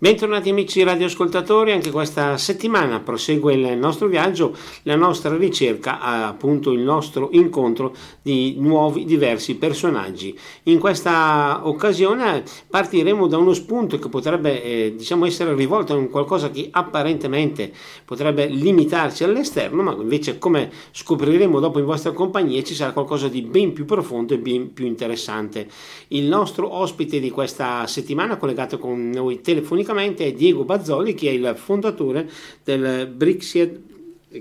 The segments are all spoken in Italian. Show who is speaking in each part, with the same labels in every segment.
Speaker 1: Bentornati amici radioascoltatori, anche questa settimana prosegue il nostro viaggio, la nostra ricerca, appunto il nostro incontro di nuovi diversi personaggi. In questa occasione partiremo da uno spunto che potrebbe eh, diciamo essere rivolto a qualcosa che apparentemente potrebbe limitarci all'esterno, ma invece come scopriremo dopo in vostra compagnia ci sarà qualcosa di ben più profondo e ben più interessante. Il nostro ospite di questa settimana collegato con noi telefonicamente tecnicamente è Diego Bazzoli che è il fondatore del Brixia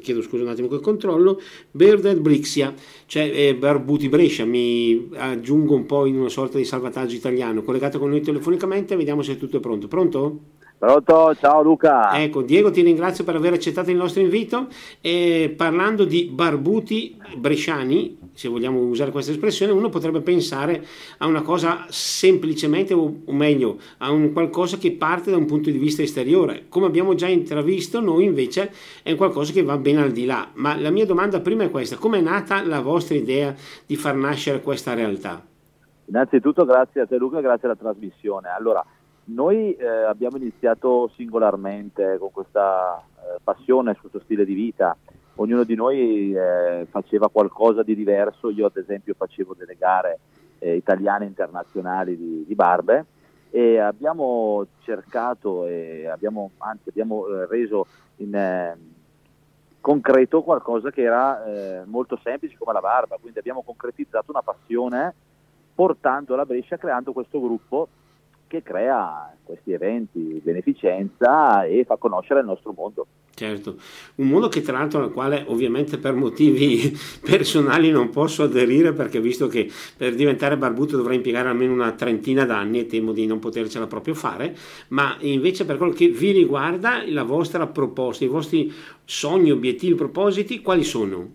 Speaker 1: chiedo scusa un attimo che controllo Birded Brixia cioè eh, Barbuti Brescia mi aggiungo un po' in una sorta di salvataggio italiano collegato con noi telefonicamente vediamo se tutto è pronto pronto?
Speaker 2: Pronto, ciao Luca.
Speaker 1: Ecco, Diego ti ringrazio per aver accettato il nostro invito e parlando di barbuti bresciani, se vogliamo usare questa espressione, uno potrebbe pensare a una cosa semplicemente, o meglio, a un qualcosa che parte da un punto di vista esteriore. Come abbiamo già intravisto, noi invece è qualcosa che va ben al di là. Ma la mia domanda prima è questa, come è nata la vostra idea di far nascere questa realtà?
Speaker 2: Innanzitutto grazie a te Luca, grazie alla trasmissione. Allora, noi eh, abbiamo iniziato singolarmente con questa eh, passione, questo stile di vita. Ognuno di noi eh, faceva qualcosa di diverso. Io, ad esempio, facevo delle gare eh, italiane internazionali di, di, barbe e abbiamo cercato e abbiamo, anzi, abbiamo eh, reso in eh, concreto qualcosa che era molto semplice come la barba. Quindi abbiamo concretizzato una passione portando la Brescia, creando questo gruppo che crea questi eventi di beneficenza e fa conoscere il nostro mondo.
Speaker 1: Certo, un mondo che tra l'altro al quale ovviamente per motivi personali non posso aderire perché visto che per diventare barbuto dovrei impiegare almeno una trentina d'anni e temo di non potercela proprio fare, ma invece per quello che vi riguarda la vostra proposta, i vostri sogni, obiettivi, propositi, quali sono?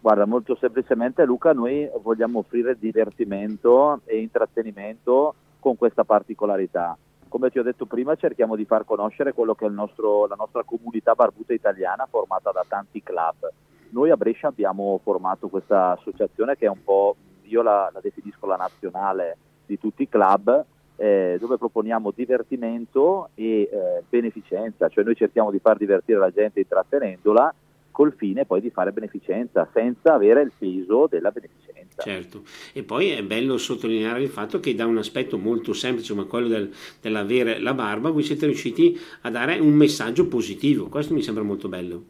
Speaker 2: Guarda, molto semplicemente Luca, noi vogliamo offrire divertimento e intrattenimento con questa particolarità. Come ti ho detto prima, cerchiamo di far conoscere quello che è nostro, la nostra comunità barbuta italiana formata da tanti club. Noi a Brescia abbiamo formato questa associazione che è un po', io la, la definisco la nazionale di tutti i club, eh, dove proponiamo divertimento e eh, beneficenza, cioè noi cerchiamo di far divertire la gente intrattenendola col fine poi di fare beneficenza senza avere il peso della beneficenza.
Speaker 1: Certo, e poi è bello sottolineare il fatto che da un aspetto molto semplice come quello del, dell'avere la barba voi siete riusciti a dare un messaggio positivo, questo mi sembra molto bello.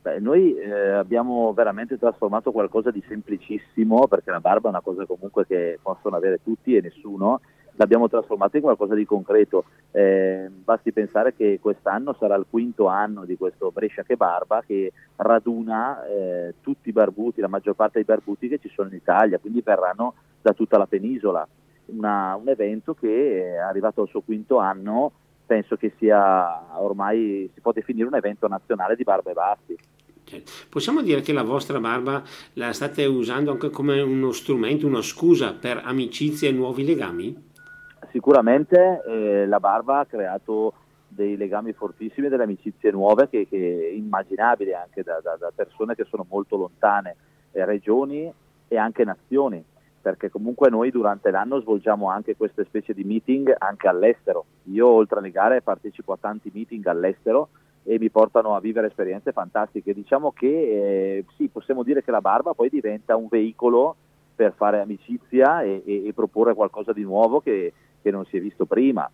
Speaker 2: Beh, noi eh, abbiamo veramente trasformato qualcosa di semplicissimo perché la barba è una cosa comunque che possono avere tutti e nessuno l'abbiamo trasformato in qualcosa di concreto. Eh, basti pensare che quest'anno sarà il quinto anno di questo Brescia che Barba che raduna eh, tutti i barbuti, la maggior parte dei barbuti che ci sono in Italia, quindi verranno da tutta la penisola. Una, un evento che è arrivato al suo quinto anno, penso che sia ormai si può definire un evento nazionale di barbe e basti.
Speaker 1: Possiamo dire che la vostra barba la state usando anche come uno strumento, una scusa per amicizie e nuovi legami?
Speaker 2: Sicuramente eh, la barba ha creato dei legami fortissimi, delle amicizie nuove che, che immaginabili anche da, da, da, persone che sono molto lontane, eh, regioni e anche nazioni, perché comunque noi durante l'anno svolgiamo anche queste specie di meeting anche all'estero. Io oltre alle gare partecipo a tanti meeting all'estero e mi portano a vivere esperienze fantastiche. Diciamo che eh, sì, possiamo dire che la barba poi diventa un veicolo per fare amicizia e, e, e proporre qualcosa di nuovo che, che non si è visto prima.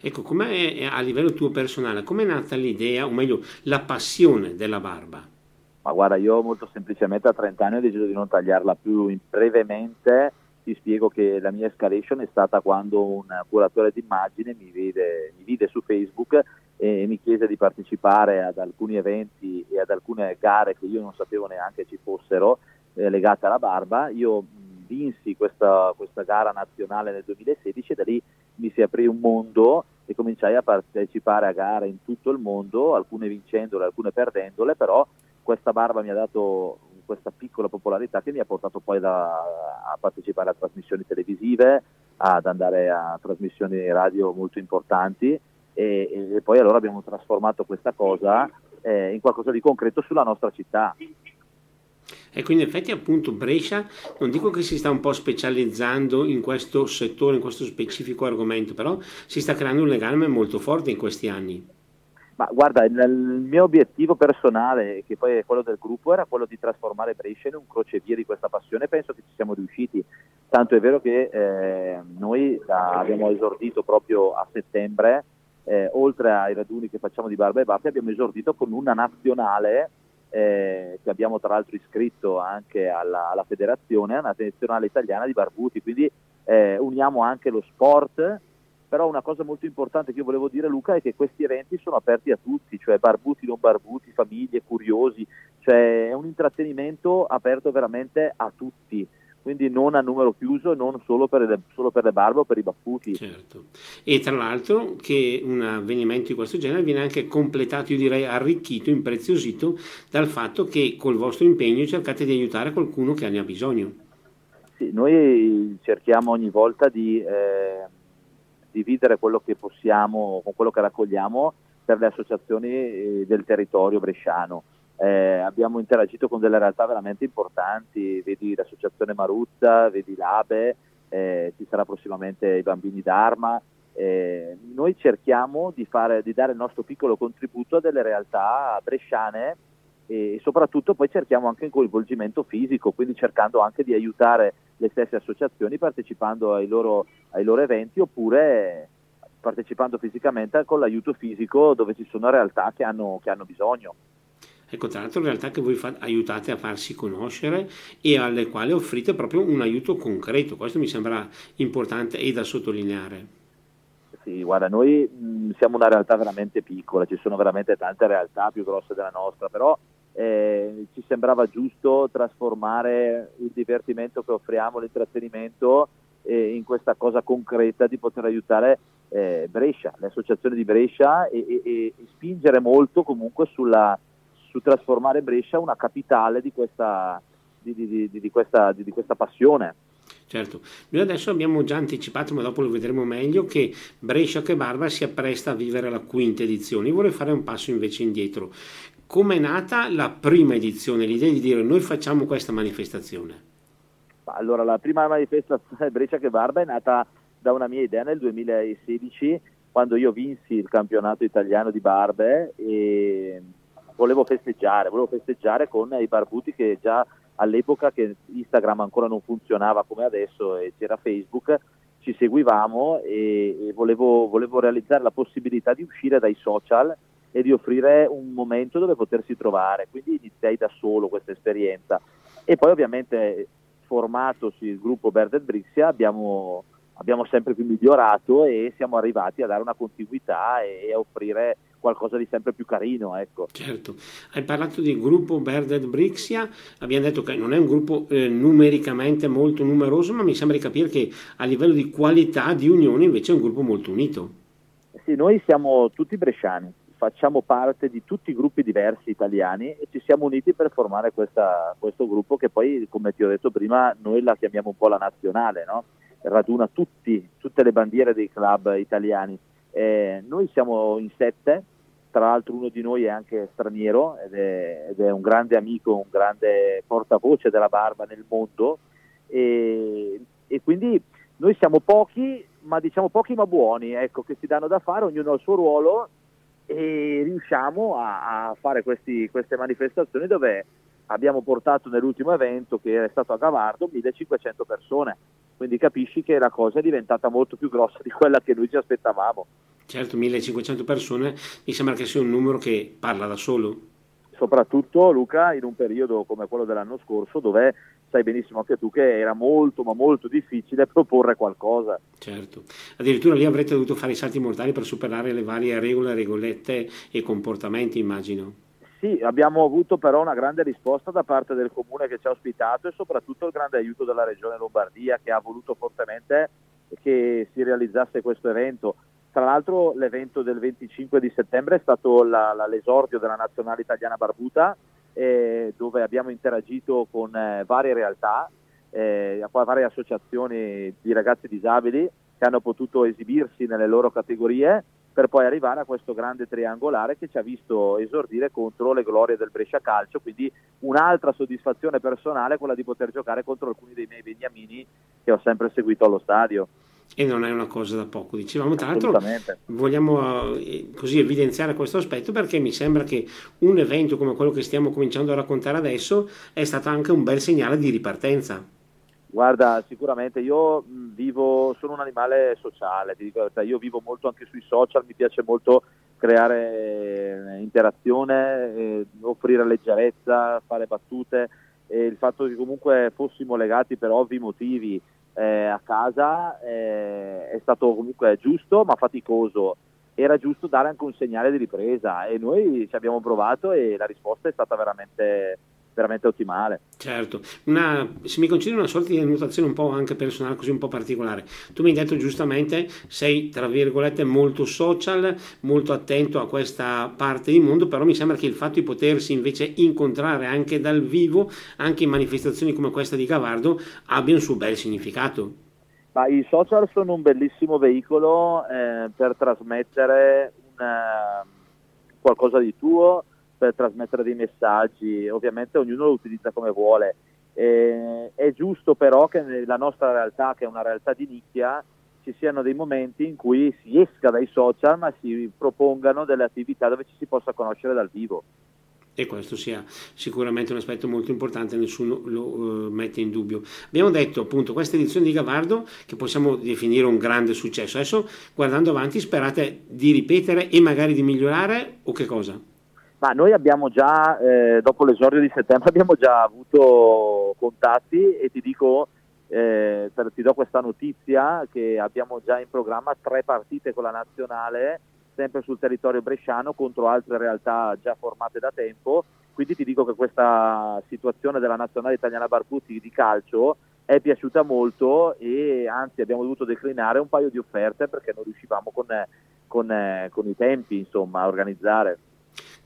Speaker 1: Ecco, com'è a livello tuo personale, com'è nata l'idea, o meglio, la passione della barba?
Speaker 2: Ma guarda, io molto semplicemente a 30 anni ho deciso di non tagliarla più. In brevemente ti spiego che la mia escalation è stata quando un curatore d'immagine mi vide, mi vide su Facebook e mi chiese di partecipare ad alcuni eventi e ad alcune gare che io non sapevo neanche ci fossero eh, legate alla barba. Io vinsi questa, questa gara nazionale nel 2016 e da lì mi si aprì un mondo e cominciai a partecipare a gare in tutto il mondo, alcune vincendole, alcune perdendole, però questa barba mi ha dato questa piccola popolarità che mi ha portato poi da, a partecipare a trasmissioni televisive, ad andare a trasmissioni radio molto importanti e, e poi allora abbiamo trasformato questa cosa eh, in qualcosa di concreto sulla nostra città.
Speaker 1: Ecco, in effetti appunto Brescia, non dico che si sta un po' specializzando in questo settore, in questo specifico argomento, però si sta creando un legame molto forte in questi anni.
Speaker 2: Ma guarda, il, mio obiettivo personale, che poi è quello del gruppo, era quello di trasformare Brescia in un crocevia di questa passione e penso che ci siamo riusciti. Tanto è vero che eh, noi abbiamo esordito proprio a settembre, eh, oltre ai raduni che facciamo di Barba e Baffi, abbiamo esordito con una nazionale eh, che abbiamo tra l'altro iscritto anche alla, alla federazione, una nazionale italiana di barbuti, quindi eh, uniamo anche lo sport. Però una cosa molto importante che io volevo dire Luca è che questi eventi sono aperti a tutti, cioè barbuti, non barbuti, famiglie, curiosi, cioè è un intrattenimento aperto veramente a tutti quindi non a numero chiuso, non solo per, le, solo per le barbe o per i baffuti.
Speaker 1: Certo. E tra l'altro che un avvenimento di questo genere viene anche completato, io direi arricchito, impreziosito dal fatto che col vostro impegno cercate di aiutare qualcuno che ne ha bisogno.
Speaker 2: Sì, noi cerchiamo ogni volta di eh, dividere quello che possiamo con quello che raccogliamo per le associazioni eh, del territorio bresciano. Eh, abbiamo interagito con delle realtà veramente importanti, vedi l'associazione Maruzza, vedi l'Abe, eh, ci sarà prossimamente i bambini d'Arma. Eh, noi cerchiamo di, fare, di, dare il nostro piccolo contributo a delle realtà bresciane e soprattutto poi cerchiamo anche il coinvolgimento fisico, quindi cercando anche di aiutare le stesse associazioni partecipando ai loro, ai loro eventi oppure partecipando fisicamente con l'aiuto fisico dove ci sono realtà che hanno, che hanno bisogno.
Speaker 1: Ecco, tra l'altro realtà che voi fa- aiutate a farsi conoscere e alle quali offrite proprio un aiuto concreto, questo mi sembra importante e da sottolineare.
Speaker 2: Sì, guarda, noi mh, siamo una realtà veramente piccola, ci sono veramente tante realtà più grosse della nostra, però eh, ci sembrava giusto trasformare il divertimento che offriamo, l'intrattenimento, eh, in questa cosa concreta di poter aiutare eh, Brescia, le associazioni di Brescia e, e, e spingere molto comunque sulla, su trasformare Brescia una capitale di questa, di, di, di, questa, di questa passione.
Speaker 1: Certo, noi adesso abbiamo già anticipato, ma dopo lo vedremo meglio, che Brescia che Barba si appresta a vivere la quinta edizione. Io vorrei fare un passo invece indietro come è nata la prima edizione, l'idea di dire noi facciamo questa manifestazione?
Speaker 2: Allora, la prima manifestazione Brescia che Barba è nata da una mia idea nel 2016, quando io vinsi il campionato italiano di barbe e volevo festeggiare, volevo festeggiare con i barbuti che già all'epoca che Instagram ancora non funzionava come adesso e c'era Facebook, ci seguivamo e, e volevo, volevo realizzare la possibilità di uscire dai social e di offrire un momento dove potersi trovare. Quindi iniziai da solo questa esperienza e poi ovviamente formatosi il gruppo Berdel Brixia abbiamo, abbiamo, sempre più migliorato e siamo arrivati a dare una contiguità e, a offrire qualcosa di sempre più carino. Ecco.
Speaker 1: Certo, hai parlato di gruppo Berded Brixia, abbiamo detto che non è un gruppo eh, numericamente molto numeroso, ma mi sembra di capire che a livello di qualità di unione invece è un gruppo molto unito.
Speaker 2: Sì, noi siamo tutti bresciani, facciamo parte di tutti i gruppi diversi italiani e ci siamo uniti per formare questa, questo gruppo che poi, come ti ho detto prima, noi la chiamiamo un po' la nazionale, no? Raduna tutti, tutte le bandiere dei club italiani. Eh, noi siamo in sette, tra l'altro uno di noi è anche straniero ed è, ed è un grande amico, un grande portavoce della barba nel mondo e, e quindi noi siamo pochi, ma diciamo pochi ma buoni, ecco, che si danno da fare, ognuno ha il suo ruolo e riusciamo a, a fare questi, queste manifestazioni dove abbiamo portato nell'ultimo evento che è stato a Gavardo 1500 persone quindi capisci che la cosa è diventata molto più grossa di quella che noi ci aspettavamo
Speaker 1: certo 1500 persone mi sembra che sia un numero che parla da solo
Speaker 2: soprattutto Luca in un periodo come quello dell'anno scorso dove sai benissimo anche tu che era molto ma molto difficile proporre qualcosa.
Speaker 1: Certo, addirittura lì avrete dovuto fare i salti mortali per superare le varie regole, regolette e comportamenti immagino.
Speaker 2: Sì, abbiamo avuto però una grande risposta da parte del comune che ci ha ospitato e soprattutto il grande aiuto della regione Lombardia che ha voluto fortemente che si realizzasse questo evento. Tra l'altro l'evento del 25 di settembre è stato la, la, l'esordio della nazionale italiana barbuta eh, dove abbiamo interagito con eh, varie realtà, eh, varie associazioni di ragazzi disabili che hanno potuto esibirsi nelle loro categorie per poi arrivare a questo grande triangolare che ci ha visto esordire contro le glorie del Brescia Calcio, quindi un'altra soddisfazione personale quella di poter giocare contro alcuni dei miei beniamini che ho sempre seguito allo stadio
Speaker 1: e non è una cosa da poco. Dicevamo, tra l'altro, vogliamo eh, così evidenziare questo aspetto perché mi sembra che un evento come quello che stiamo cominciando a raccontare adesso è stato anche un bel segnale di ripartenza.
Speaker 2: Guarda, sicuramente io vivo, sono un animale sociale, ti dico la verità, io vivo molto anche sui social, mi piace molto creare interazione, eh, offrire leggerezza, fare battute e il fatto che comunque fossimo legati per ovvi motivi eh, a casa eh, è stato comunque giusto ma faticoso. Era giusto dare anche un segnale di ripresa e noi ci abbiamo provato e la risposta è stata veramente, veramente ottimale.
Speaker 1: Certo, una, se mi concedi una sorta di annotazione un po' anche personale, così un po' particolare, tu mi hai detto giustamente, sei tra virgolette molto social, molto attento a questa parte di mondo, però mi sembra che il fatto di potersi invece incontrare anche dal vivo, anche in manifestazioni come questa di Cavardo, abbia un suo bel significato.
Speaker 2: Ma i social sono un bellissimo veicolo eh, per trasmettere una, qualcosa di tuo, per trasmettere dei messaggi, ovviamente ognuno lo utilizza come vuole. Eh, è giusto però che nella nostra realtà, che è una realtà di nicchia, ci siano dei momenti in cui si esca dai social ma si propongano delle attività dove ci si possa conoscere dal vivo.
Speaker 1: E questo sia sicuramente un aspetto molto importante, nessuno lo uh, mette in dubbio. Abbiamo detto appunto questa edizione di Gavardo che possiamo definire un grande successo. Adesso guardando avanti sperate di ripetere e magari di migliorare o che cosa?
Speaker 2: Ma noi abbiamo già, eh, dopo l'esordio di settembre, abbiamo già avuto contatti e ti dico, eh, ti do questa notizia che abbiamo già in programma tre partite con la nazionale, sempre sul territorio bresciano, contro altre realtà già formate da tempo. Quindi ti dico che questa situazione della nazionale italiana Barbuti di calcio è piaciuta molto e anzi abbiamo dovuto declinare un paio di offerte perché non riuscivamo con, con, con i tempi insomma, a organizzare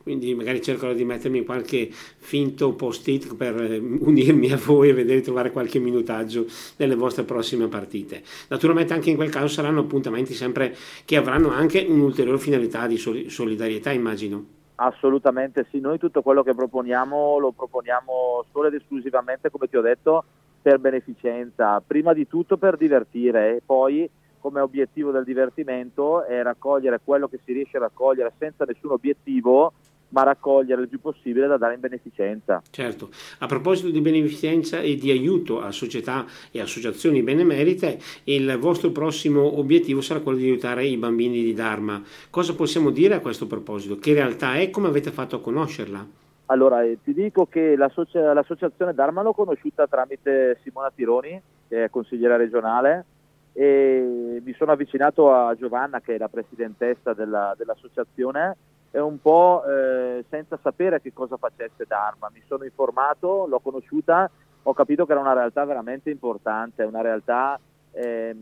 Speaker 1: quindi magari cercherò di mettermi qualche finto post-it per eh, unirmi a voi e vedere trovare qualche minutaggio nelle vostre prossime partite. Naturalmente anche in quel caso saranno appuntamenti sempre che avranno anche un'ulteriore finalità di solidarietà, immagino.
Speaker 2: Assolutamente sì, noi tutto quello che proponiamo lo proponiamo solo ed esclusivamente, come ti ho detto, per beneficenza, prima di tutto per divertire e poi come obiettivo del divertimento è raccogliere quello che si riesce a raccogliere senza nessun obiettivo ma raccogliere il più possibile da dare in beneficenza.
Speaker 1: Certo, a proposito di beneficenza e di aiuto a società e associazioni benemerite, il vostro prossimo obiettivo sarà quello di aiutare i bambini di Dharma. Cosa possiamo dire a questo proposito? Che realtà è? Come avete fatto a conoscerla?
Speaker 2: Allora, eh, ti dico che l'associa- l'associazione Dharma l'ho conosciuta tramite Simona Tironi, che è consigliera regionale, e mi sono avvicinato a Giovanna, che è la presidentessa della, dell'associazione, un po' eh, senza sapere che cosa facesse Dharma. Mi sono informato, l'ho conosciuta, ho capito che era una realtà veramente importante, una realtà eh,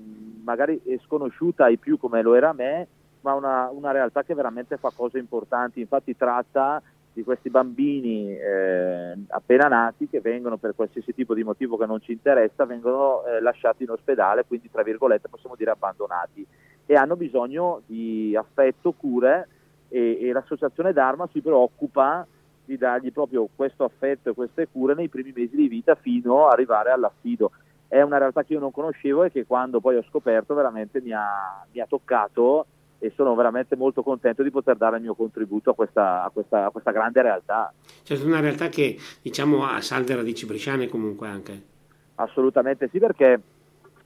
Speaker 2: magari sconosciuta ai più come lo era a me, ma una, una, realtà che veramente fa cose importanti. Infatti tratta di questi bambini eh, appena nati che vengono per qualsiasi tipo di motivo che non ci interessa, vengono eh, lasciati in ospedale, quindi tra virgolette possiamo dire abbandonati e hanno bisogno di affetto, cure e, e l'associazione Dharma si preoccupa di dargli proprio questo affetto e queste cure nei primi mesi di vita fino ad arrivare all'affido. È una realtà che io non conoscevo e che quando poi ho scoperto veramente mi ha, mi ha toccato e sono veramente molto contento di poter dare il mio contributo a questa, a questa, a questa grande realtà.
Speaker 1: Certo, una realtà che diciamo ha salde radici bresciane comunque anche.
Speaker 2: Assolutamente sì, perché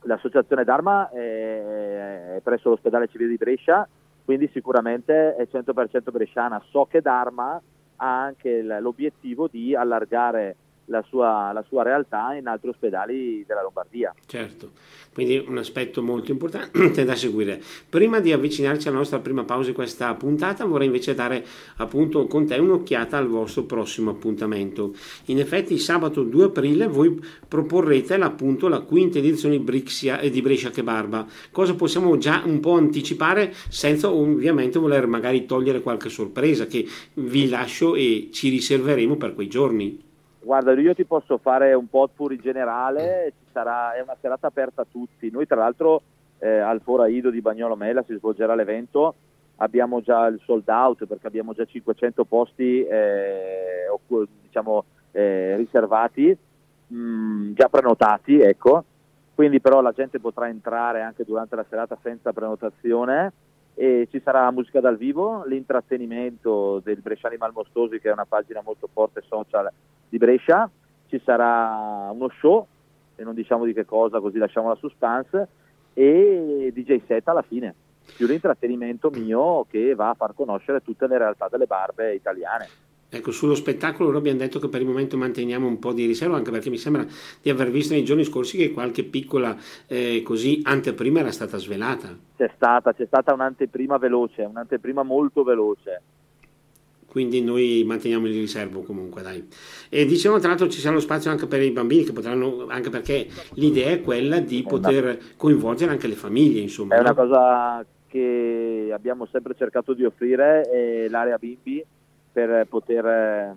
Speaker 2: l'associazione Dharma è presso l'ospedale civile di Brescia quindi sicuramente è 100% bresciana. So che Dharma ha anche l'obiettivo di allargare la sua, la sua, realtà in altri ospedali della Lombardia.
Speaker 1: Certo, quindi un aspetto molto importante da seguire. Prima di avvicinarci alla nostra prima pausa di questa puntata vorrei invece dare appunto con te un'occhiata al vostro prossimo appuntamento. In effetti sabato 2 aprile voi proporrete appunto la quinta edizione di Brixia e di Brescia che Barba. Cosa possiamo già un po' anticipare senza ovviamente voler magari togliere qualche sorpresa che vi lascio e ci riserveremo per quei giorni?
Speaker 2: Guarda, io ti posso fare un potpourri generale, sarà, è una serata aperta a tutti. Noi tra l'altro eh, al Fora Ido di Bagnolo Mela si svolgerà l'evento, abbiamo già il sold out perché abbiamo già 500 posti eh, diciamo, eh, riservati, mh, mm, già prenotati, ecco. quindi però la gente potrà entrare anche durante la serata senza prenotazione e ci sarà musica dal vivo, l'intrattenimento del Bresciani Malmostosi che è una pagina molto forte social di Brescia, ci sarà uno show, e non diciamo di che cosa così lasciamo la suspense, e DJ set alla fine, più l'intrattenimento mio che va a far conoscere tutte le realtà delle barbe italiane.
Speaker 1: Ecco, sullo spettacolo noi abbiamo detto che per il momento manteniamo un po' di riserva, anche perché mi sembra di aver visto nei giorni scorsi che qualche piccola eh, così anteprima era stata svelata.
Speaker 2: C'è stata, c'è stata un'anteprima veloce, un'anteprima molto veloce.
Speaker 1: Quindi noi manteniamo il riservo comunque, dai. E diciamo tra l'altro ci sarà lo spazio anche per i bambini che potranno, anche perché l'idea è quella di poter coinvolgere anche le famiglie, insomma.
Speaker 2: È una cosa che abbiamo sempre cercato di offrire, è l'area bimbi per poter eh,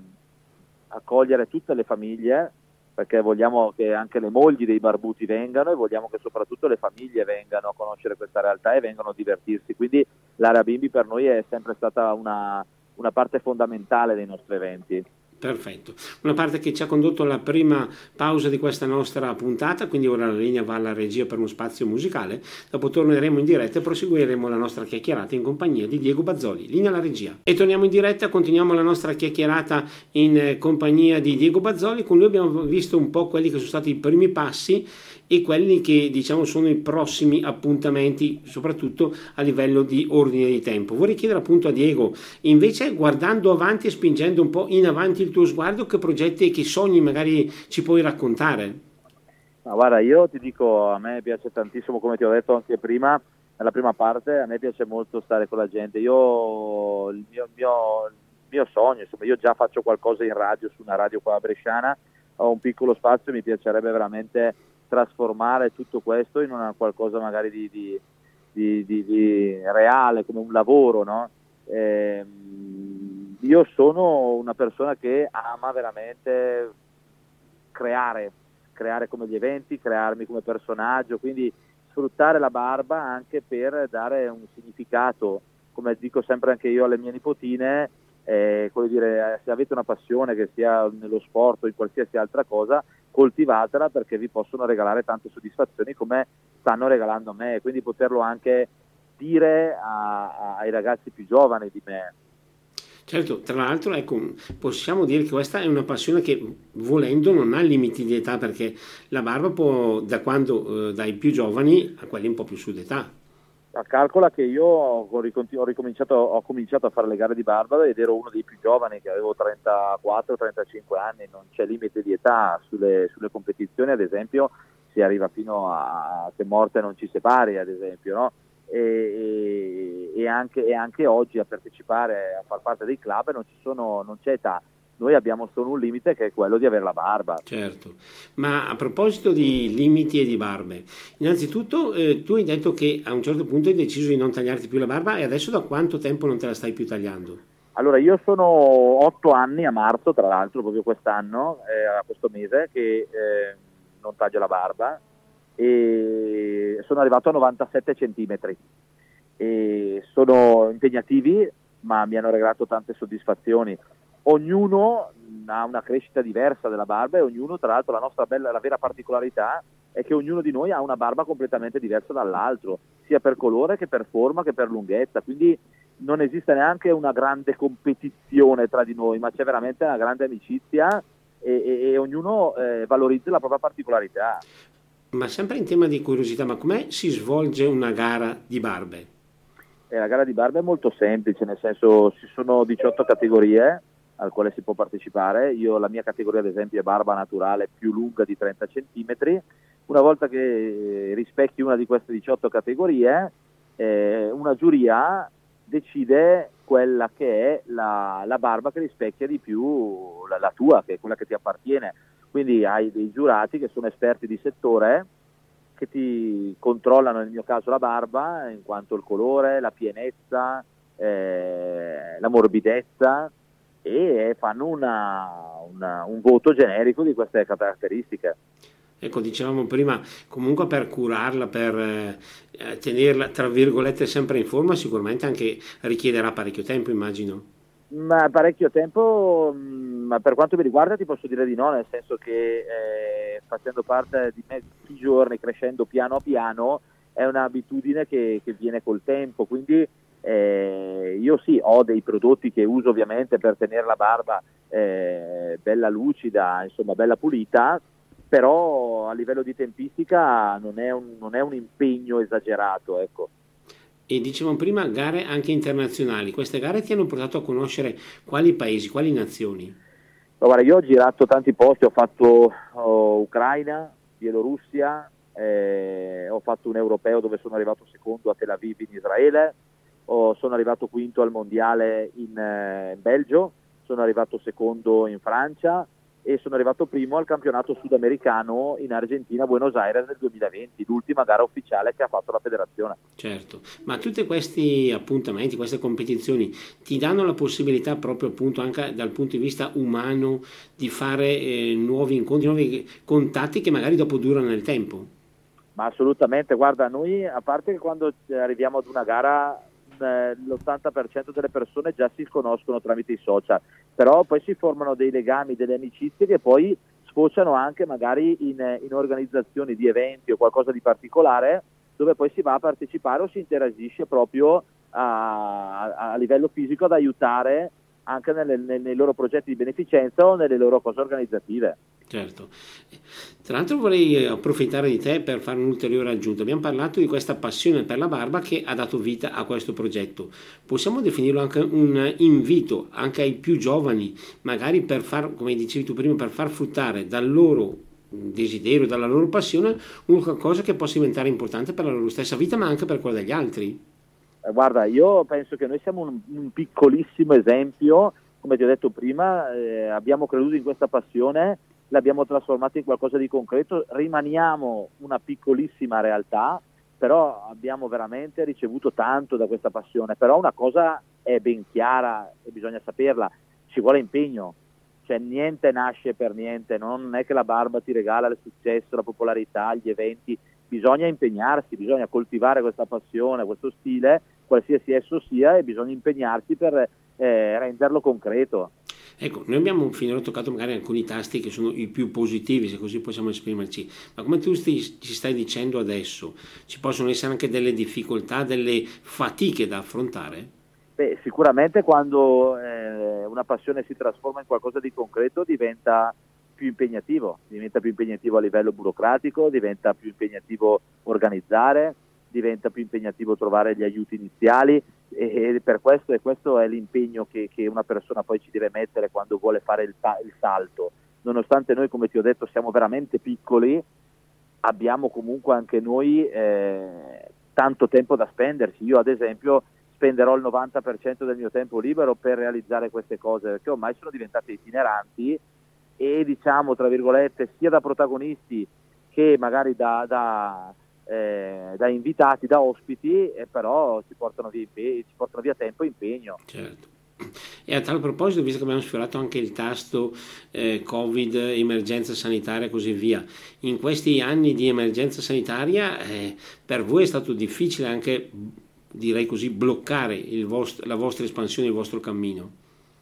Speaker 2: accogliere tutte le famiglie perché vogliamo che anche le mogli dei barbuti vengano e vogliamo che soprattutto le famiglie vengano a conoscere questa realtà e vengano a divertirsi. Quindi l'area bimbi per noi è sempre stata una, una parte fondamentale dei nostri eventi.
Speaker 1: Perfetto, una parte che ci ha condotto alla prima pausa di questa nostra puntata, quindi ora la linea va alla regia per uno spazio musicale, dopo torneremo in diretta e proseguiremo la nostra chiacchierata in compagnia di Diego Bazzoli, linea alla regia. E torniamo in diretta, continuiamo la nostra chiacchierata in eh, compagnia di Diego Bazzoli, con lui abbiamo visto un po' quelli che sono stati i primi passi e quelli che diciamo sono i prossimi appuntamenti, soprattutto a livello di ordine di tempo. Vorrei chiedere appunto a Diego, invece guardando avanti e spingendo un po' in avanti il tuo sguardo, che progetti e che sogni magari ci puoi raccontare?
Speaker 2: Ma guarda, io ti dico, a me piace tantissimo, come ti ho detto anche prima, nella prima parte, a me piace molto stare con la gente. Io, il mio, mio, mio sogno, insomma, io già faccio qualcosa in radio, su una radio qua a Bresciana, ho un piccolo spazio e mi piacerebbe veramente trasformare tutto questo in una qualcosa magari di, di, di, di reale, come un lavoro, no? eh, io sono una persona che ama veramente creare, creare come gli eventi, crearmi come personaggio, quindi sfruttare la barba anche per dare un significato, come dico sempre anche io alle mie nipotine, eh, dire, se avete una passione che sia nello sport o in qualsiasi altra cosa, coltivatela perché vi possono regalare tante soddisfazioni come stanno regalando a me, quindi poterlo anche dire a, a, ai ragazzi più giovani di me.
Speaker 1: Certo, tra l'altro ecco, possiamo dire che questa è una passione che volendo non ha limiti di età perché la barba può da quando eh, dai più giovani a quelli un po' più su d'età
Speaker 2: calcola che io ho, ho, cominciato a fare le gare di barba ed ero uno dei più giovani, che avevo 34-35 anni, non c'è limite di età sulle, sulle, competizioni, ad esempio si arriva fino a che morte non ci separi, ad esempio, no? e, e, e, anche, e, anche, oggi a partecipare, a far parte dei club non, sono, non c'è età noi abbiamo solo un limite che è quello di avere la barba.
Speaker 1: Certo, ma a proposito di limiti e di barbe, innanzitutto eh, tu hai detto che a un certo punto hai deciso di non tagliarti più la barba e adesso da quanto tempo non te la stai più tagliando?
Speaker 2: Allora, io sono otto anni a marzo, tra l'altro, proprio quest'anno, eh, a questo mese, che eh, non taglio la barba e sono arrivato a 97 centimetri. E sono impegnativi, ma mi hanno regalato tante soddisfazioni ognuno ha una crescita diversa della barba e ognuno, tra l'altro, la nostra bella, la vera particolarità è che ognuno di noi ha una barba completamente diversa dall'altro, sia per colore che per forma che per lunghezza, quindi non esiste neanche una grande competizione tra di noi, ma c'è veramente una grande amicizia e, e, e ognuno eh, valorizza la propria particolarità.
Speaker 1: Ma sempre in tema di curiosità, ma com'è si svolge una gara di barbe?
Speaker 2: Eh, la gara di barbe è molto semplice, nel senso ci sono 18 categorie, al quale si può partecipare. Io la mia categoria ad esempio è barba naturale più lunga di 30 cm. Una volta che rispecchi una di queste 18 categorie, eh, una giuria decide quella che è la, la, barba che rispecchia di più la, la tua, che è quella che ti appartiene. Quindi hai dei giurati che sono esperti di settore che ti controllano nel mio caso la barba in quanto il colore, la pienezza, eh, la morbidezza e fanno una, una, un voto generico di queste caratteristiche.
Speaker 1: ecco dicevamo prima, comunque per curarla, per eh, tenerla tra virgolette sempre in forma, sicuramente anche richiederà parecchio tempo, immagino.
Speaker 2: Ma parecchio tempo, mm, ma per quanto mi riguarda ti posso dire di no, nel senso che eh, facendo parte di me tutti i giorni, crescendo piano piano, è un'abitudine che, che viene col tempo, quindi eh, io sì, ho dei prodotti che uso ovviamente per tenere la barba eh, bella lucida, insomma bella pulita, però a livello di tempistica non è un, non è un impegno esagerato. Ecco.
Speaker 1: E dicevamo prima gare anche internazionali, queste gare ti hanno portato a conoscere quali paesi, quali nazioni?
Speaker 2: Guarda, io ho girato tanti posti, ho fatto oh, Ucraina, Bielorussia, eh, ho fatto un europeo dove sono arrivato secondo a Tel Aviv in Israele, oh, sono arrivato quinto al mondiale in eh, Belgio, sono arrivato secondo in Francia e sono arrivato primo al campionato sudamericano in Argentina, Buenos Aires nel 2020, l'ultima gara ufficiale che ha fatto la federazione.
Speaker 1: Certo, ma tutti questi appuntamenti, queste competizioni ti danno la possibilità proprio appunto anche dal punto di vista umano di fare eh, nuovi incontri, nuovi contatti che magari dopo durano nel tempo?
Speaker 2: Ma assolutamente, guarda, noi a parte che quando arriviamo ad una gara eh, l'80% delle persone già si conoscono tramite i social, però poi si formano dei legami, delle amicizie che poi sfociano anche magari in, in organizzazioni di eventi o qualcosa di particolare dove poi si va a partecipare o si interagisce proprio a, a, livello fisico ad aiutare anche nelle, nei loro progetti di beneficenza o nelle loro cose organizzative.
Speaker 1: Certo. Tra l'altro vorrei approfittare di te per fare un'ulteriore aggiunta. Abbiamo parlato di questa passione per la barba che ha dato vita a questo progetto. Possiamo definirlo anche un invito anche ai più giovani, magari per far, come dicevi tu prima, per far fruttare dal loro desiderio, dalla loro passione, un qualcosa che possa diventare importante per la loro stessa vita, ma anche per quella degli altri.
Speaker 2: Eh, guarda, io penso che noi siamo un, un piccolissimo esempio, come ti ho detto prima, eh, abbiamo creduto in questa passione, l'abbiamo trasformata in qualcosa di concreto, rimaniamo una piccolissima realtà, però abbiamo veramente ricevuto tanto da questa passione, però una cosa è ben chiara e bisogna saperla, ci vuole impegno, cioè niente nasce per niente, non è che la barba ti regala il successo, la popolarità, gli eventi, bisogna impegnarsi, bisogna coltivare questa passione, questo stile qualsiasi esso sia, e bisogna impegnarsi per eh, renderlo concreto.
Speaker 1: Ecco, noi abbiamo finora toccato magari alcuni tasti che sono i più positivi, se così possiamo esprimerci, ma come tu sti, ci stai dicendo adesso, ci possono essere anche delle difficoltà, delle fatiche da affrontare?
Speaker 2: Beh, sicuramente quando eh, una passione si trasforma in qualcosa di concreto diventa più impegnativo, diventa più impegnativo a livello burocratico, diventa più impegnativo organizzare, diventa più impegnativo trovare gli aiuti iniziali e per questo, e questo è l'impegno che, che, una persona poi ci deve mettere quando vuole fare il, il salto. Nonostante noi, come ti ho detto, siamo veramente piccoli, abbiamo comunque anche noi eh, tanto tempo da spenderci. Io ad esempio spenderò il 90% del mio tempo libero per realizzare queste cose, perché ormai sono diventate itineranti e diciamo, tra virgolette, sia da protagonisti che magari da, da eh, da invitati, da ospiti, e però ci portano via, ci portano via tempo e impegno.
Speaker 1: Certo. E a tal proposito, visto che abbiamo sfiorato anche il tasto eh, Covid, emergenza sanitaria e così via, in questi anni di emergenza sanitaria eh, per voi è stato difficile anche, direi così, bloccare vostro, la vostra espansione, il vostro cammino?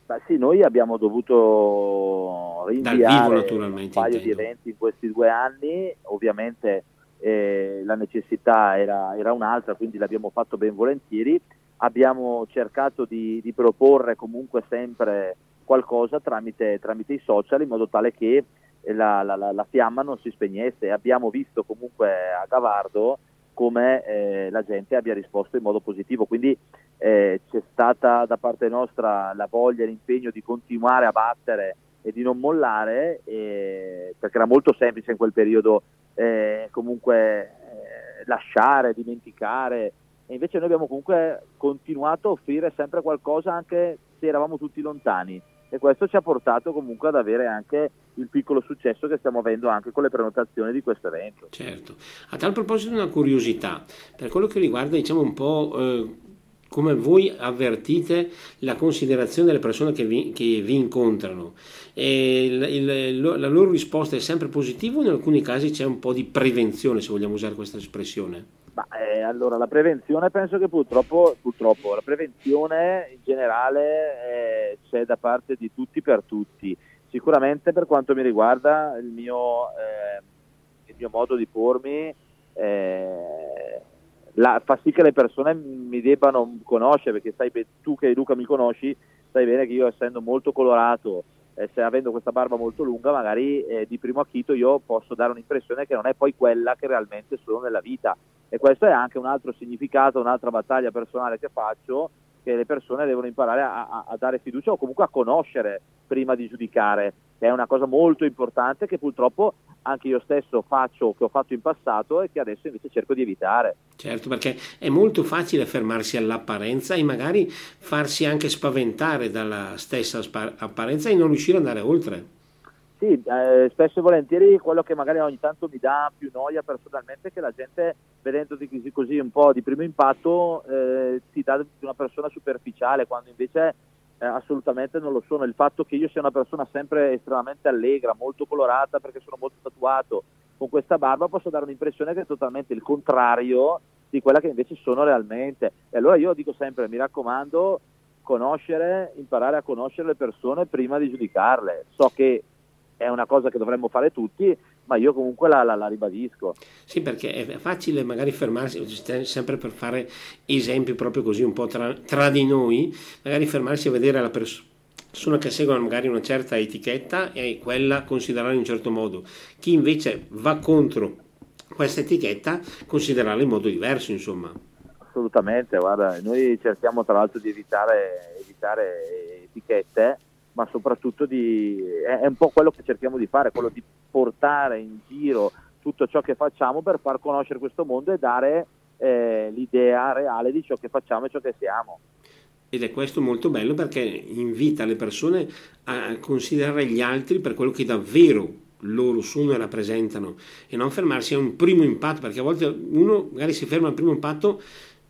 Speaker 2: Beh, sì, noi abbiamo dovuto rinviare vivo, un paio intendo. di eventi in questi due anni, ovviamente eh, la necessità era, era, un'altra, quindi l'abbiamo fatto ben volentieri. Abbiamo cercato di, di proporre comunque sempre qualcosa tramite, tramite, i social in modo tale che la, la, la, fiamma non si spegnesse. Abbiamo visto comunque a Gavardo come eh, la gente abbia risposto in modo positivo, quindi eh, c'è stata da parte nostra la voglia e l'impegno di continuare a battere e di non mollare, eh, perché era molto semplice in quel periodo eh, comunque eh, lasciare, dimenticare. E invece noi abbiamo comunque continuato a offrire sempre qualcosa anche se eravamo tutti lontani e questo ci ha portato comunque ad avere anche il piccolo successo che stiamo avendo anche con le prenotazioni di questo evento.
Speaker 1: Certo. A tal proposito una curiosità, per quello che riguarda diciamo un po' eh, come voi avvertite la considerazione delle persone che vi, che vi incontrano. Il, il, la loro risposta è sempre positiva o in alcuni casi c'è un po' di prevenzione, se vogliamo usare questa espressione?
Speaker 2: Ma, eh, allora, la prevenzione penso che purtroppo, purtroppo la prevenzione in generale eh, c'è da parte di tutti per tutti. Sicuramente per quanto mi riguarda il mio, eh, il mio modo di pormi eh, la, fa sì che le persone mi debbano conoscere, perché sai, tu che Luca mi conosci, sai bene che io essendo molto colorato, eh, se avendo questa barba molto lunga, magari eh, di primo acchito io posso dare un'impressione che non è poi quella che realmente sono nella vita. E questo è anche un altro significato, un'altra battaglia personale che faccio, che le persone devono imparare a, a, a dare fiducia o comunque a conoscere prima di giudicare, che è una cosa molto importante che purtroppo anche io stesso faccio, che ho fatto in passato e che adesso invece cerco di evitare.
Speaker 1: Certo, perché è molto facile fermarsi all'apparenza e magari farsi anche spaventare dalla stessa apparenza e non riuscire ad andare oltre.
Speaker 2: Sì, eh, spesso e volentieri quello che magari ogni tanto mi dà più noia personalmente è che la gente, vedendoti così, così un po' di primo impatto, eh, ti dà di una persona superficiale, quando invece eh, assolutamente non lo sono. Il fatto che io sia una persona sempre estremamente allegra, molto colorata perché sono molto tatuato, con questa barba posso dare un'impressione che è totalmente il contrario di quella che invece sono realmente. E allora io dico sempre, mi raccomando, conoscere, imparare a conoscere le persone prima di giudicarle. So che è una cosa che dovremmo fare tutti, ma io comunque la, la, la, ribadisco.
Speaker 1: Sì, perché è facile magari fermarsi, sempre per fare esempi proprio così un po' tra, tra di noi, magari fermarsi a vedere la persona persone che seguono magari una certa etichetta e quella considerarla in un certo modo. Chi invece va contro questa etichetta considerarla in modo diverso, insomma.
Speaker 2: Assolutamente, guarda, noi cerchiamo tra l'altro di evitare, evitare etichette ma soprattutto di, è, è un po' quello che cerchiamo di fare, quello di portare in giro tutto ciò che facciamo per far conoscere questo mondo e dare eh, l'idea reale di ciò che facciamo e ciò che siamo.
Speaker 1: Ed è questo molto bello perché invita le persone a considerare gli altri per quello che davvero loro sono e rappresentano e non fermarsi a un primo impatto perché a volte uno magari si ferma al primo impatto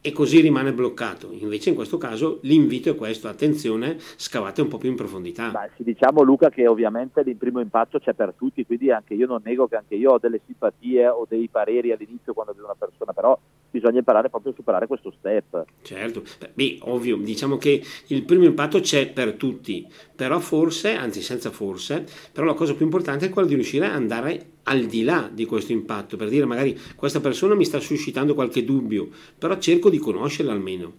Speaker 1: e così rimane bloccato. Invece in questo caso l'invito è questo, attenzione, scavate un po' più in profondità.
Speaker 2: Beh, diciamo Luca che ovviamente il primo impatto c'è per tutti, quindi anche io non nego che anche io ho delle simpatie o dei pareri all'inizio quando vedo una persona, però bisogna imparare proprio a superare questo step.
Speaker 1: Certo, beh, ovvio, diciamo che il primo impatto c'è per tutti, però forse, anzi senza forse, però la cosa più importante è quella di riuscire ad andare al di là di questo impatto, per dire magari questa persona mi sta suscitando qualche dubbio, però cerco di conoscerla almeno.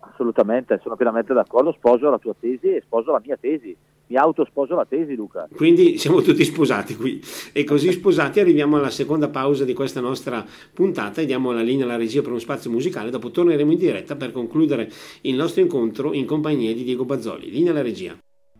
Speaker 2: Assolutamente, sono pienamente d'accordo, sposo la tua tesi e sposo la mia tesi. Mi autosposo la tesi, Luca.
Speaker 1: Quindi siamo tutti sposati qui. E così sposati arriviamo alla seconda pausa di questa nostra puntata e diamo la linea alla regia per uno spazio musicale. Dopo torneremo in diretta per concludere il nostro incontro in compagnia di Diego Bazzoli. Linea alla regia.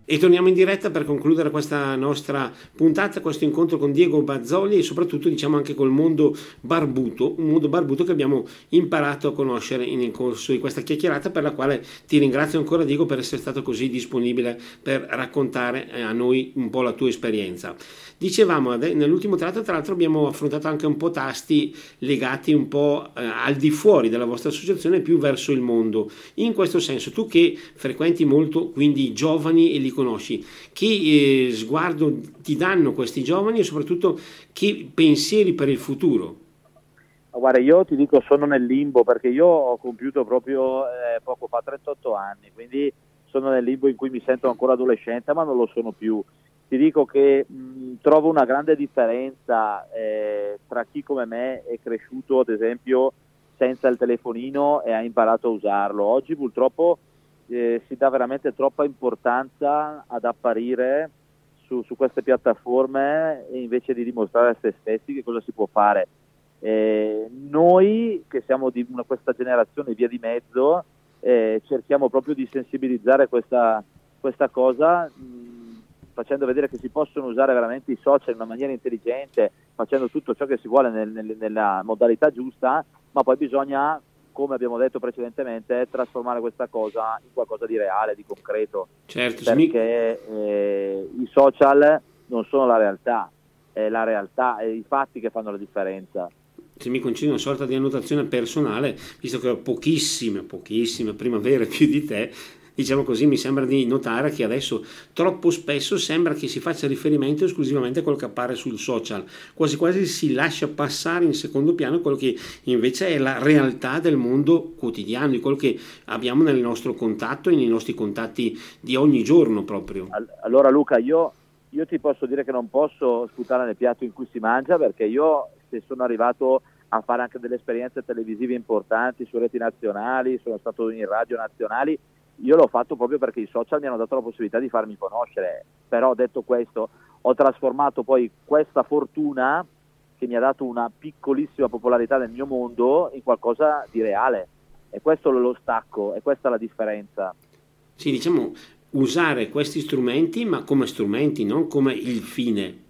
Speaker 1: E torniamo in diretta per concludere questa nostra puntata, questo incontro con Diego Bazzoli e soprattutto diciamo anche col mondo barbuto, un mondo barbuto che abbiamo imparato a conoscere nel corso di questa chiacchierata per la quale ti ringrazio ancora Diego per essere stato così disponibile per raccontare eh, a noi un po' la tua esperienza. Dicevamo, nell'ultimo tratto tra l'altro abbiamo affrontato anche un po' tasti legati un po' eh, al di fuori della vostra associazione, più verso il mondo. In questo senso, tu che frequenti molto quindi i giovani e li conosci, che eh, sguardo ti danno questi giovani e soprattutto che pensieri per il futuro?
Speaker 2: Guarda, io ti dico sono nel limbo perché io ho compiuto proprio eh, poco fa 38 anni, quindi sono nel limbo in cui mi sento ancora adolescente ma non lo sono più ti dico che mh, trovo una grande differenza eh, tra chi come me è cresciuto ad esempio senza il telefonino e ha imparato a usarlo. Oggi purtroppo eh, si dà veramente troppa importanza ad apparire su, su, queste piattaforme invece di dimostrare a se stessi che cosa si può fare. Eh, noi che siamo di una, questa generazione via di mezzo eh, cerchiamo proprio di sensibilizzare questa, questa cosa. Mh, facendo vedere che si possono usare veramente i social in una maniera intelligente, facendo tutto ciò che si vuole nel, nel, nella modalità giusta, ma poi bisogna, come abbiamo detto precedentemente, trasformare questa cosa in qualcosa di reale, di concreto.
Speaker 1: Certo,
Speaker 2: perché eh, i social non sono la realtà, è la realtà, è i fatti che fanno la differenza.
Speaker 1: se mi concedi una sorta di annotazione personale, visto che ho pochissime, pochissime primavere più di te, diciamo così, mi sembra di notare che adesso troppo spesso sembra che si faccia riferimento esclusivamente a quello che appare sul social, quasi quasi si lascia passare in secondo piano quello che invece è la realtà del mondo quotidiano, di quello che abbiamo nel nostro contatto e nei nostri contatti di ogni giorno proprio.
Speaker 2: Allora Luca, io, io ti posso dire che non posso sputare nel piatto in cui si mangia perché io se sono arrivato a fare anche delle esperienze televisive importanti su reti nazionali, sono stato in radio nazionali, io l'ho fatto proprio perché i social mi hanno dato la possibilità di farmi conoscere, però detto questo ho trasformato poi questa fortuna che mi ha dato una piccolissima popolarità nel mio mondo in qualcosa di reale e questo lo stacco e questa è la differenza.
Speaker 1: Sì, diciamo usare questi strumenti ma come strumenti, non come il fine.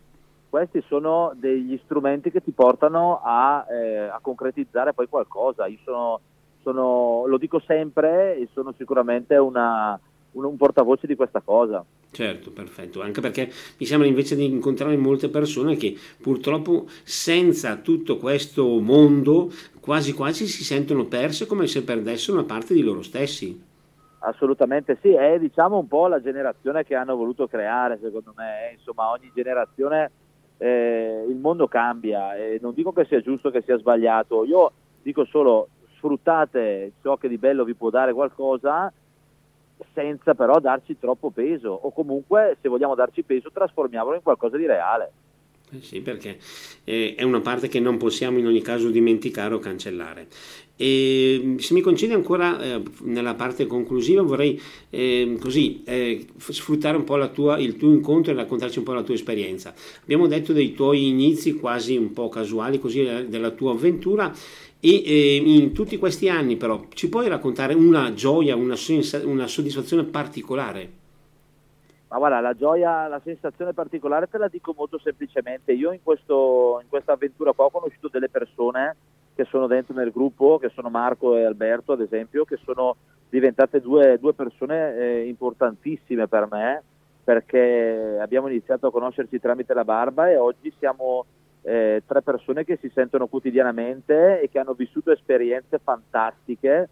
Speaker 2: Questi sono degli strumenti che ti portano a, eh, a concretizzare poi qualcosa. Io sono sono, lo dico sempre e sono sicuramente una, un, un, portavoce di questa cosa.
Speaker 1: Certo, perfetto, anche perché mi sembra invece di incontrare molte persone che purtroppo senza tutto questo mondo quasi quasi si sentono perse come se perdessero una parte di loro stessi.
Speaker 2: Assolutamente sì, è diciamo un po' la generazione che hanno voluto creare, secondo me, eh. insomma ogni generazione eh, il mondo cambia e non dico che sia giusto che sia sbagliato, io dico solo sfruttate ciò che di bello vi può dare qualcosa senza però darci troppo peso o comunque se vogliamo darci peso trasformiamolo in qualcosa di reale.
Speaker 1: Eh sì, perché è una parte che non possiamo in ogni caso dimenticare o cancellare. E se mi concedi ancora eh, nella parte conclusiva vorrei eh, così eh, sfruttare un po' tua, il tuo incontro e raccontarci un po' la tua esperienza. Abbiamo detto dei tuoi inizi quasi un po' casuali, così eh, della tua avventura e eh, in tutti questi anni però ci puoi raccontare una gioia, una, sens- una soddisfazione particolare?
Speaker 2: Ma guarda, la gioia, la sensazione particolare te la dico molto semplicemente. Io in, questo, in questa avventura qua ho conosciuto delle persone che sono dentro nel gruppo, che sono Marco e Alberto ad esempio, che sono diventate due, due persone eh, importantissime per me perché abbiamo iniziato a conoscerci tramite la barba e oggi siamo eh, tre persone che si sentono quotidianamente e che hanno vissuto esperienze fantastiche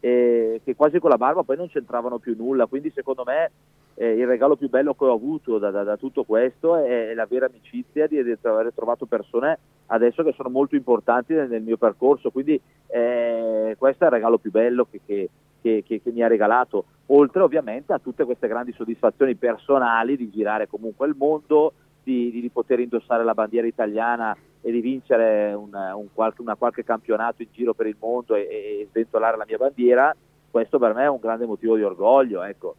Speaker 2: e che quasi con la barba poi non c'entravano più nulla. Quindi secondo me eh, il regalo più bello che ho avuto da, da, da tutto questo è, è, la vera amicizia di, di, aver trovato persone adesso che sono molto importanti nel, nel mio percorso. Quindi eh, questo è il regalo più bello che, che, che, che, mi ha regalato, oltre ovviamente a tutte queste grandi soddisfazioni personali di girare comunque il mondo, di, di, poter indossare la bandiera italiana e di vincere un, un qualche, una qualche campionato in giro per il mondo e, e sventolare la mia bandiera, questo per me è un grande motivo di orgoglio. Ecco.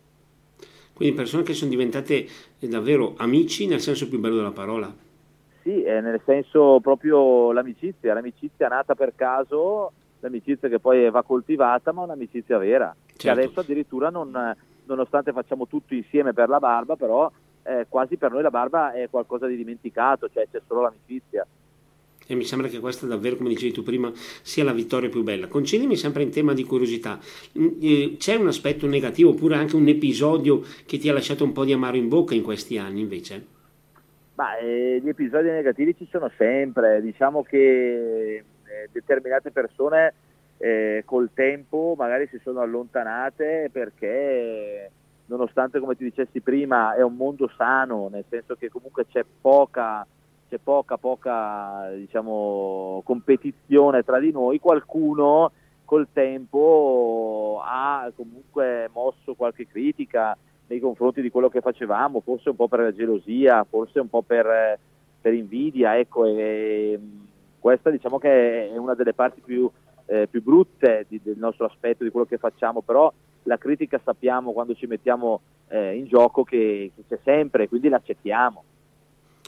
Speaker 1: Quindi persone che sono diventate davvero amici nel senso più bello della parola.
Speaker 2: Sì, eh, nel senso proprio l'amicizia, l'amicizia nata per caso, l'amicizia che poi va coltivata, ma un'amicizia vera. Certo. Che adesso addirittura non, nonostante facciamo tutto insieme per la barba, però eh, quasi per noi la barba è qualcosa di dimenticato, cioè c'è solo l'amicizia.
Speaker 1: E mi sembra che questa davvero, come dicevi tu prima, sia la vittoria più bella. Concedimi sempre in tema di curiosità, mm, eh, c'è un aspetto negativo oppure anche un episodio che ti ha lasciato un po' di amaro in bocca in questi anni invece?
Speaker 2: Ma, eh, gli episodi negativi ci sono sempre, diciamo che eh, determinate persone eh, col tempo magari si sono allontanate perché nonostante come ti dicessi prima è un mondo sano, nel senso che comunque c'è poca, c'è poca, poca diciamo, competizione tra di noi, qualcuno col tempo ha comunque mosso qualche critica nei confronti di quello che facevamo, forse un po' per gelosia, forse un po' per, per invidia, ecco, e, questa diciamo che è una delle parti più, eh, più brutte di, del nostro aspetto, di quello che facciamo, però la critica sappiamo quando ci mettiamo eh, in gioco che, che c'è sempre, quindi l'accettiamo.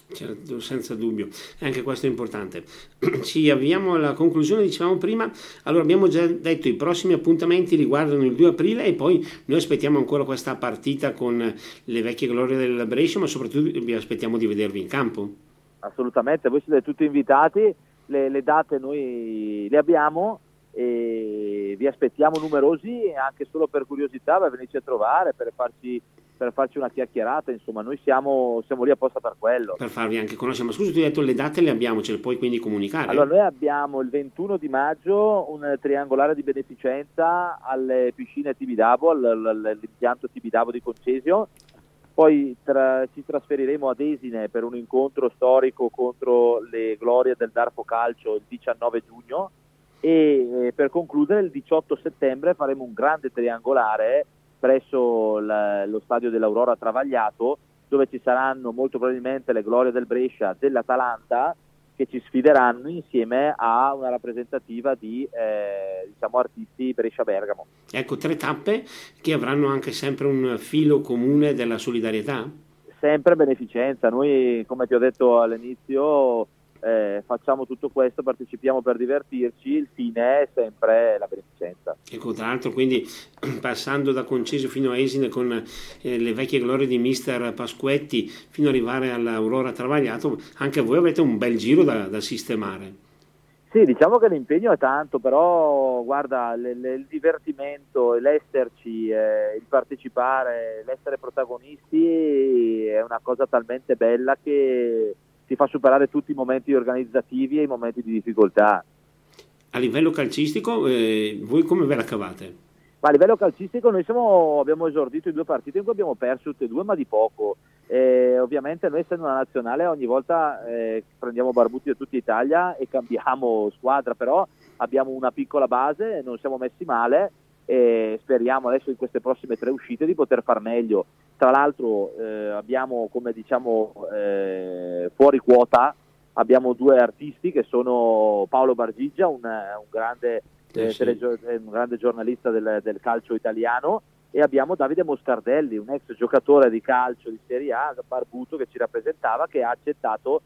Speaker 1: Certo, senza dubbio, anche questo è importante. Ci avviamo alla conclusione, dicevamo prima, allora abbiamo già detto i prossimi appuntamenti riguardano il 2 aprile e poi noi aspettiamo ancora questa partita con le vecchie glorie del Brescia, ma soprattutto vi aspettiamo di vedervi in campo.
Speaker 2: Assolutamente, voi siete tutti invitati, le, le date noi le abbiamo, e vi aspettiamo numerosi anche solo per curiosità per venirci a trovare, per farci per farci una chiacchierata, insomma noi siamo, siamo, lì apposta per quello.
Speaker 1: Per farvi anche conoscere, ma scusa tu hai detto le date le abbiamo, ce le puoi quindi comunicare?
Speaker 2: Allora noi abbiamo il 21 di maggio un triangolare di beneficenza alle piscine Tibidabo, all'impianto Tibidabo di Concesio, poi tra, ci trasferiremo ad Esine per un incontro storico contro le glorie del Darfo Calcio il 19 giugno e eh, per concludere il 18 settembre faremo un grande triangolare presso la, lo stadio dell'Aurora Travagliato dove ci saranno molto probabilmente le glorie del Brescia, dell'Atalanta che ci sfideranno insieme a una rappresentativa di eh, diciamo, artisti Brescia-Bergamo.
Speaker 1: Ecco, tre tappe che avranno anche sempre un filo comune della solidarietà?
Speaker 2: Sempre beneficenza, noi come ti ho detto all'inizio eh, facciamo tutto questo, partecipiamo per divertirci, il fine è sempre la beneficenza.
Speaker 1: Ecco, tra l'altro quindi passando da Concesio fino a Esine con eh, le vecchie glorie di mister Pasquetti fino ad arrivare all'Aurora Travagliato, anche voi avete un bel giro da, da sistemare.
Speaker 2: Sì, diciamo che l'impegno è tanto, però guarda, le, le, il divertimento, l'esserci, eh, il partecipare, l'essere protagonisti è una cosa talmente bella che ti fa superare tutti i momenti organizzativi e i momenti di difficoltà.
Speaker 1: A livello calcistico, eh, voi come ve la cavate?
Speaker 2: Ma a livello calcistico noi siamo, abbiamo esordito in due partite in cui abbiamo perso tutte e due, ma di poco. Eh, ovviamente noi essendo una nazionale ogni volta eh, prendiamo Barbuti da tutta Italia e cambiamo squadra, però abbiamo una piccola base, non siamo messi male e speriamo adesso in queste prossime tre uscite di poter far meglio. Tra l'altro eh, abbiamo come diciamo eh, fuori quota abbiamo due artisti che sono Paolo Bargigia, un, un, grande, eh, sì. un grande, giornalista del, del, calcio italiano e abbiamo Davide Moscardelli, un ex giocatore di calcio di Serie A, barbuto che ci rappresentava, che ha accettato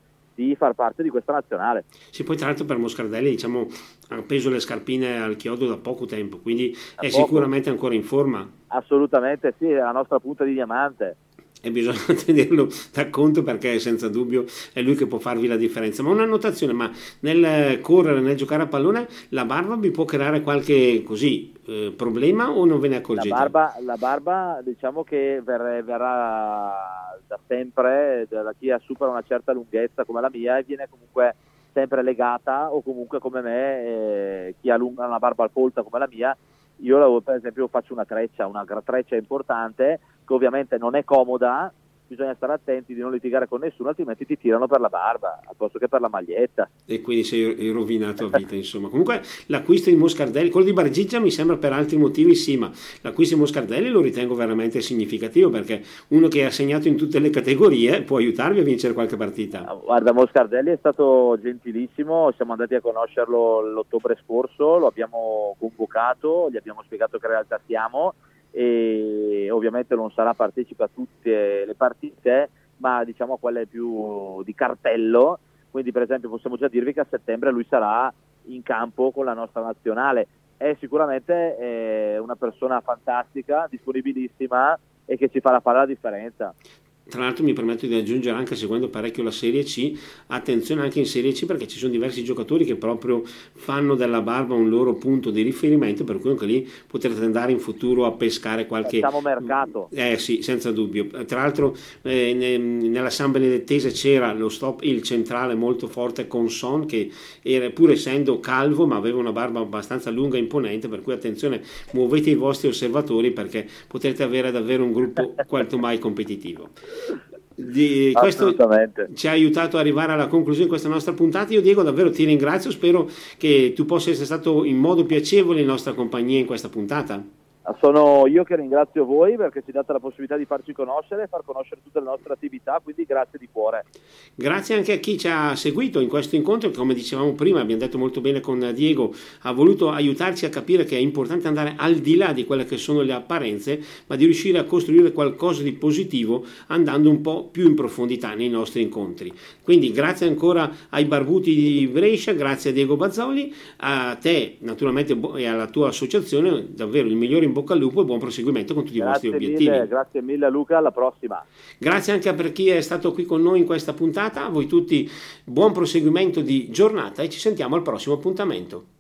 Speaker 2: di far parte di questa nazionale.
Speaker 1: Sì, poi tra l'altro per Moscardelli diciamo, ha appeso le scarpine al chiodo da poco tempo, quindi è poco. sicuramente ancora in forma.
Speaker 2: Assolutamente sì, è la nostra punta di diamante
Speaker 1: e bisogna tenerlo da conto perché senza dubbio è lui che può farvi la differenza. Ma una notazione, ma nel correre, nel giocare a pallone, la barba vi può creare qualche così eh, problema o non ve ne accorgete?
Speaker 2: La barba, la barba diciamo che verrà, verrà da sempre, da chi supera una certa lunghezza come la mia e viene comunque sempre legata o comunque come me eh, chi ha una barba al polta come la mia io per esempio faccio una treccia, una treccia importante che ovviamente non è comoda, bisogna stare attenti di non litigare con nessuno, altrimenti ti tirano per la barba, al posto che per la maglietta.
Speaker 1: E quindi sei rovinato a vita, insomma. Comunque l'acquisto di Moscardelli, quello di Bargiggia mi sembra per altri motivi sì, ma l'acquisto di Moscardelli lo ritengo veramente significativo perché uno che ha segnato in tutte le categorie può aiutarvi a vincere qualche partita.
Speaker 2: Ah, guarda, Moscardelli è stato gentilissimo, siamo andati a conoscerlo l'ottobre scorso, lo abbiamo convocato, gli abbiamo spiegato che realtà siamo e ovviamente non sarà partecipe a tutte le partite, ma diciamo a quelle più di cartello. Quindi, per esempio, possiamo già dirvi che a settembre lui sarà in campo con la nostra nazionale. È sicuramente eh, una persona fantastica, disponibilissima e che ci farà fare la differenza.
Speaker 1: Tra l'altro mi permetto di aggiungere anche seguendo parecchio la Serie C, attenzione anche in Serie C perché ci sono diversi giocatori che proprio fanno della barba un loro punto di riferimento, per cui anche lì potrete andare in futuro a pescare qualche...
Speaker 2: Facciamo mercato.
Speaker 1: Eh sì, senza dubbio. Tra l'altro eh, nella San Benedettese c'era lo stop, il centrale molto forte con Son che era, pur essendo calvo ma aveva una barba abbastanza lunga e imponente, per cui attenzione, muovete i vostri osservatori perché potrete avere davvero un gruppo quanto mai competitivo. Di, questo ci ha aiutato ad arrivare alla conclusione di questa nostra puntata. Io Diego davvero ti ringrazio, spero che tu possa essere stato in modo piacevole in nostra compagnia in questa puntata.
Speaker 2: Sono io che ringrazio voi perché ci date la possibilità di farci conoscere e far conoscere tutte le nostre attività, quindi grazie di cuore.
Speaker 1: Grazie anche a chi ci ha seguito in questo incontro che come dicevamo prima, abbiamo detto molto bene con Diego, ha voluto aiutarci a capire che è importante andare al di là di quelle che sono le apparenze, ma di riuscire a costruire qualcosa di positivo andando un po' più in profondità nei nostri incontri. Quindi grazie ancora ai Barbuti di Brescia, grazie a Diego Bazzoli, a te naturalmente e alla tua associazione, davvero il migliore in bocca al lupo e buon proseguimento con tutti grazie i vostri obiettivi.
Speaker 2: Mille, grazie mille Luca, alla prossima.
Speaker 1: Grazie anche per chi è stato qui con noi in questa puntata, a voi tutti buon proseguimento di giornata e ci sentiamo al prossimo appuntamento.